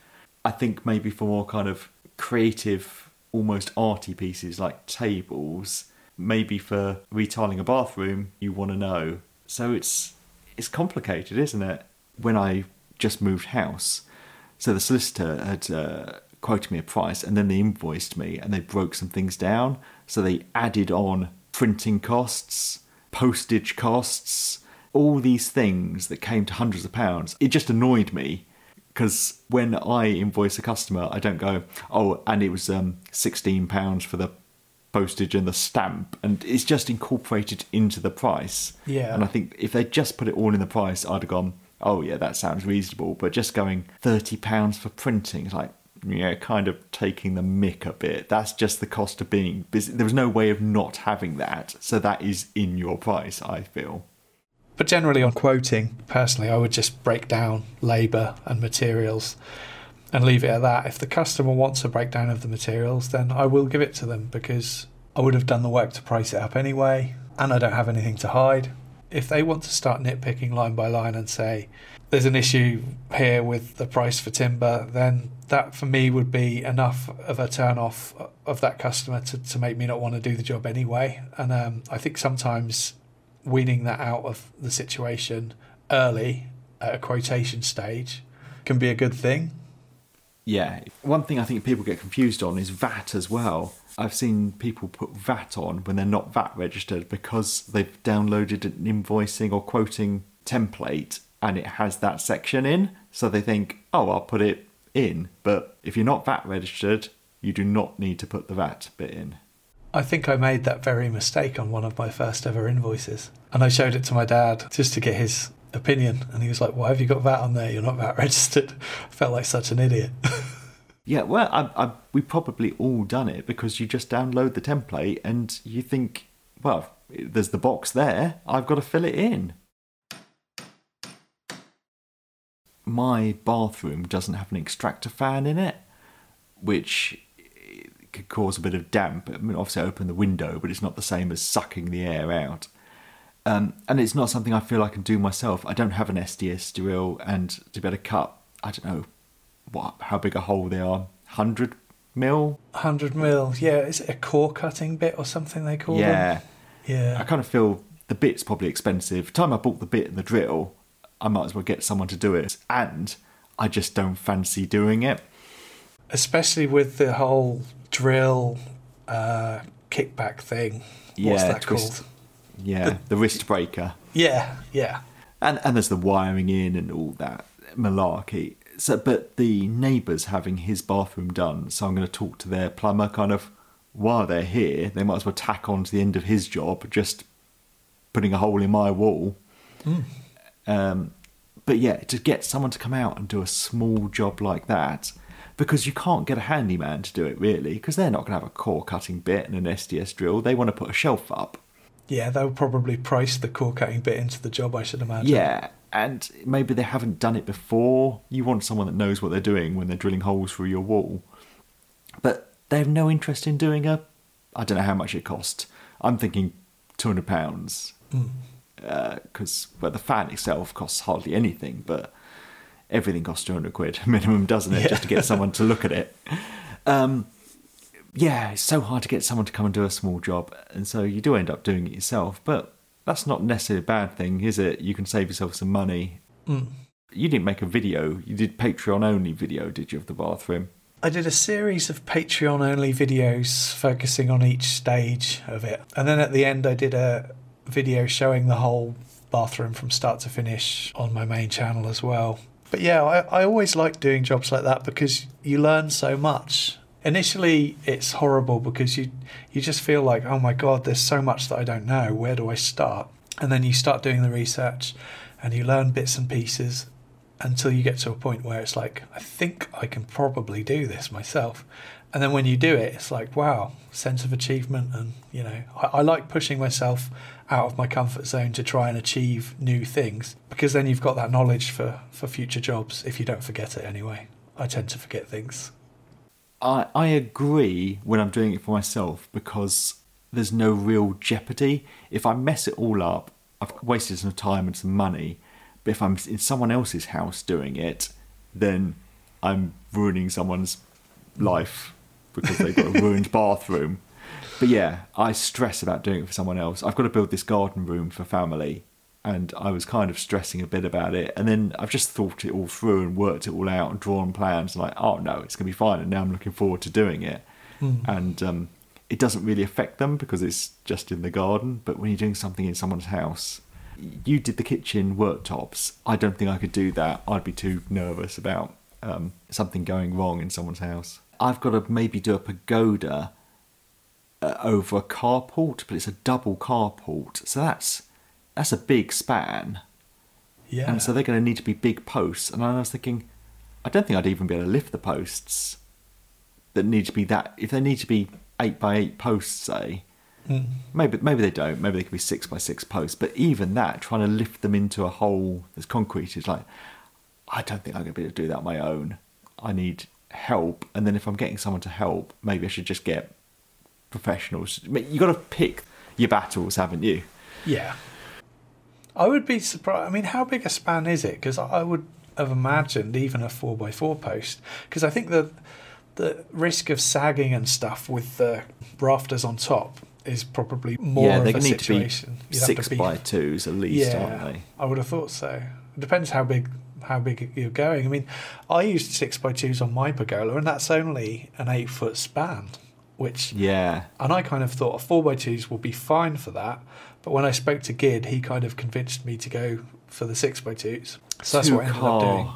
I think maybe for more kind of creative, almost arty pieces like tables, maybe for retiling a bathroom, you want to know. So it's it's complicated, isn't it? When I just moved house, so the solicitor had uh, quoted me a price, and then they invoiced me, and they broke some things down. So they added on printing costs, postage costs, all these things that came to hundreds of pounds. It just annoyed me because when I invoice a customer, I don't go, oh, and it was um, sixteen pounds for the postage and the stamp, and it's just incorporated into the price. Yeah. And I think if they just put it all in the price, I'd have gone, oh yeah, that sounds reasonable. But just going thirty pounds for printing, it's like yeah, kind of taking the mick a bit. That's just the cost of being busy. There was no way of not having that, so that is in your price. I feel. But generally, on quoting, personally, I would just break down labour and materials and leave it at that. If the customer wants a breakdown of the materials, then I will give it to them because I would have done the work to price it up anyway, and I don't have anything to hide. If they want to start nitpicking line by line and say, there's an issue here with the price for timber, then that for me would be enough of a turn off of that customer to, to make me not want to do the job anyway. And um, I think sometimes weaning that out of the situation early at a quotation stage can be a good thing. Yeah. One thing I think people get confused on is VAT as well. I've seen people put VAT on when they're not VAT registered because they've downloaded an invoicing or quoting template and it has that section in. So they think, oh, I'll put it in. But if you're not VAT registered, you do not need to put the VAT bit in. I think I made that very mistake on one of my first ever invoices. And I showed it to my dad just to get his opinion. And he was like, Why have you got VAT on there? You're not VAT registered. I felt like such an idiot. Yeah, well, I, I, we probably all done it because you just download the template and you think, well, there's the box there, I've got to fill it in. My bathroom doesn't have an extractor fan in it, which could cause a bit of damp. I mean, obviously, I open the window, but it's not the same as sucking the air out. Um, and it's not something I feel I can do myself. I don't have an SDS drill, and to be able to cut, I don't know what how big a hole they are, hundred mil. 100 mil. Yeah, is it a core cutting bit or something they call it? Yeah, them? Yeah. I kind of feel the bit's probably expensive. The Time I bought the bit and the drill, I might as well get someone to do it, and I just don't fancy doing it. Especially with the whole drill uh, kickback thing. What's Yeah, that twist- called? Yeah, the wrist breaker. Yeah, yeah. and and there's the wiring in and all that malarkey. So, but the neighbours having his bathroom done, so I'm going to talk to their plumber. Kind of while they're here, they might as well tack on to the end of his job, just putting a hole in my wall. Um, but yeah, to get someone to come out and do a small job like that, because you can't get a handyman to do it really, because they're not going to have a core cutting bit and an SDS drill. They want to put a shelf up. Yeah, they'll probably price the core cutting bit into the job, I should imagine. Yeah, and maybe they haven't done it before. You want someone that knows what they're doing when they're drilling holes through your wall. But they have no interest in doing a, I don't know how much it cost. I'm thinking two hundred pounds Mm. because well, the fan itself costs hardly anything, but everything costs two hundred quid minimum, doesn't it, Yeah. just to get someone to look at it. Um, yeah, it's so hard to get someone to come and do a small job, and so you do end up doing it yourself. But that's not necessarily a bad thing, is it? You can save yourself some money. Mm. You didn't make a video; you did Patreon only video, did you, of the bathroom? I did a series of Patreon only videos focusing on each stage of it. And then at the end, I did a video showing the whole bathroom from start to finish on my main channel as well. But yeah, I, I always like doing jobs like that because you learn so much. Initially, it's horrible because you, you just feel like, oh my God, there's so much that I don't know. Where do I start? And then you start doing the research and you learn bits and pieces until you get to a point where it's like, I think I can probably do this myself. And then when you do it, it's like, wow, sense of achievement. And, you know, I, I like pushing myself out of my comfort zone to try and achieve new things because then you've got that knowledge for, for future jobs if you don't forget it anyway. I tend to forget things. I, I agree when I'm doing it for myself because there's no real jeopardy. If I mess it all up, I've wasted some time and some money. But if I'm in someone else's house doing it, then I'm ruining someone's life because they've got a ruined bathroom. But yeah, I stress about doing it for someone else. I've got to build this garden room for family, and I was kind of stressing a bit about it. And then I've just thought it all through and worked it all out and drawn plans. And like, oh no, it's going to be fine. And now I'm looking forward to doing it. And um, it doesn't really affect them because it's just in the garden. But when you're doing something in someone's house, you did the kitchen worktops. I don't think I could do that. I'd be too nervous about um, something going wrong in someone's house. I've got to maybe do a pagoda uh, over a carport, but it's a double carport, so that's that's a big span, Yeah. and so they're going to need to be big posts. And I was thinking, I don't think I'd even be able to lift the posts that need to be that. If they need to be eight by eight posts, say, Mm. maybe maybe they don't. Maybe they could be six by six posts. But even that, trying to lift them into a hole that's concrete is like, I don't think I'm going to be able to do that on my own. I need help, and then if I'm getting someone to help, maybe I should just get professionals. I mean, You got to pick your battles, haven't you? Yeah. I would be surprised. I mean, how big a span is it? Because I would have imagined even a 4x4 post. Because I think the, the risk of sagging and stuff with the rafters on top is probably more yeah, of they a need to be. You'd six to be- by twos at least, yeah, aren't they? I would have thought so. It depends how big how big you're going. I mean, I used six by twos on my pergola, and that's only an eight foot span, which Yeah, and I kind of thought a four by twos will be fine for that. But when I spoke to Gid, he kind of convinced me to go for the six by twos. So that's Two what I ended car, up doing.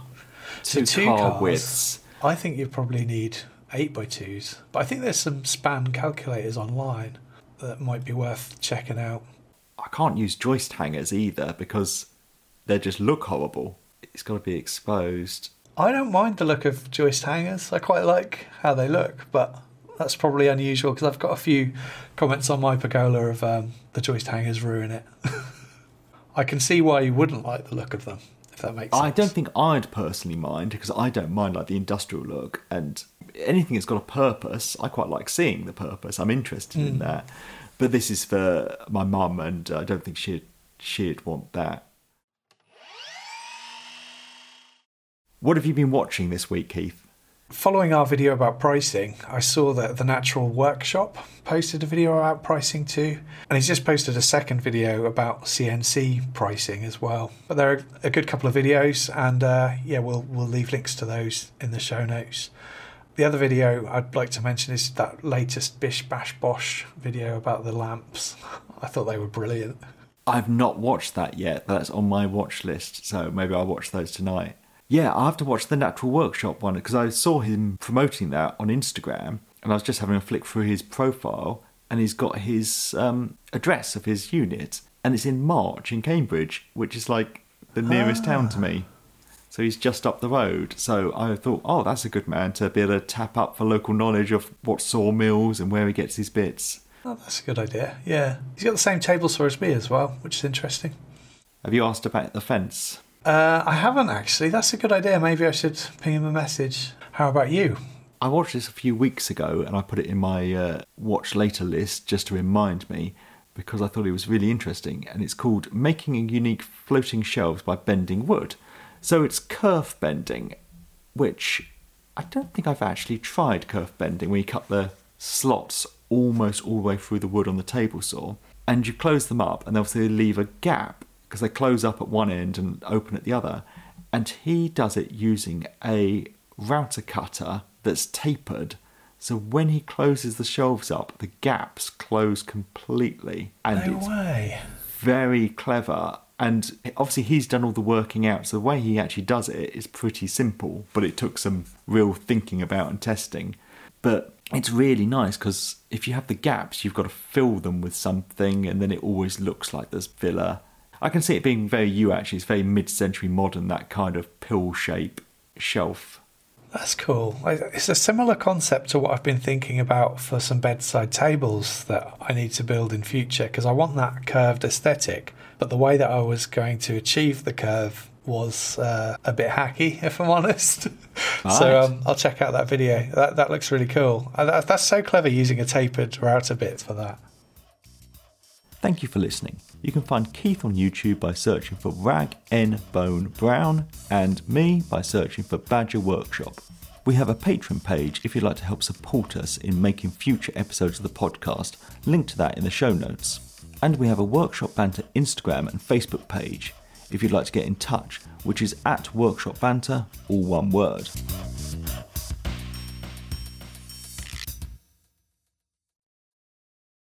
Two, So two car cars. widths. I think you probably need eight by twos. But I think there's some span calculators online that might be worth checking out. I can't use joist hangers either because they just look horrible. It's got to be exposed. I don't mind the look of joist hangers. I quite like how they look, but that's probably unusual because I've got a few comments on my pergola of um, the joist hangers ruin it. I can see why you wouldn't like the look of them, if that makes sense. I don't think I'd personally mind because I don't mind like the industrial look and anything that's got a purpose. I quite like seeing the purpose. I'm interested in Mm. that. But this is for my mum, and I don't think she'd she'd want that. What have you been watching this week, Keith? Following our video about pricing, I saw that the Natural Workshop posted a video about pricing too, and he's just posted a second video about CNC pricing as well. But there are a good couple of videos, and uh, yeah, we'll we'll leave links to those in the show notes. The other video I'd like to mention is that latest Bish Bash Bosh video about the lamps. I thought they were brilliant. I've not watched that yet. That's on my watch list, so maybe I'll watch those tonight. Yeah, I'll have to watch the Natural Workshop one because I saw him promoting that on Instagram, and I was just having a flick through his profile, and he's got his um, address of his unit, and it's in March in Cambridge, which is like the nearest town to me. So he's just up the road. So I thought, oh, that's a good man to be able to tap up for local knowledge of what sawmills and where he gets his bits. Oh, that's a good idea. Yeah, he's got the same table saw as me as well, which is interesting. Have you asked about the fence? Uh, I haven't actually. That's a good idea. Maybe I should ping him a message. How about you? I watched this a few weeks ago and I put it in my uh, watch later list just to remind me because I thought it was really interesting. And it's called Making a Unique Floating Shelves by Bending Wood. So it's curve bending, which I don't think I've actually tried curve bending, where you cut the slots almost all the way through the wood on the table saw and you close them up and obviously leave a gap because they close up at one end and open at the other. And he does it using a router cutter that's tapered. So when he closes the shelves up, the gaps close completely. And no it's way. very clever. And obviously, he's done all the working out. So the way he actually does it is pretty simple, but it took some real thinking about and testing. But it's really nice because if you have the gaps, you've got to fill them with something, and then it always looks like there's filler. I can see it being very you actually. It's very mid-century modern, that kind of pill shape shelf. That's cool. It's a similar concept to what I've been thinking about for some bedside tables that I need to build in future because I want that curved aesthetic. But the way that I was going to achieve the curve was uh, a bit hacky, if I'm honest. Right. so um, I'll check out that video. That that looks really cool. That, that's so clever using a tapered router bit for that. Thank you for listening. You can find Keith on YouTube by searching for Rag N Bone Brown and me by searching for Badger Workshop. We have a Patreon page if you'd like to help support us in making future episodes of the podcast. Link to that in the show notes. And we have a Workshop Banter Instagram and Facebook page if you'd like to get in touch, which is at Workshop Banter, all one word.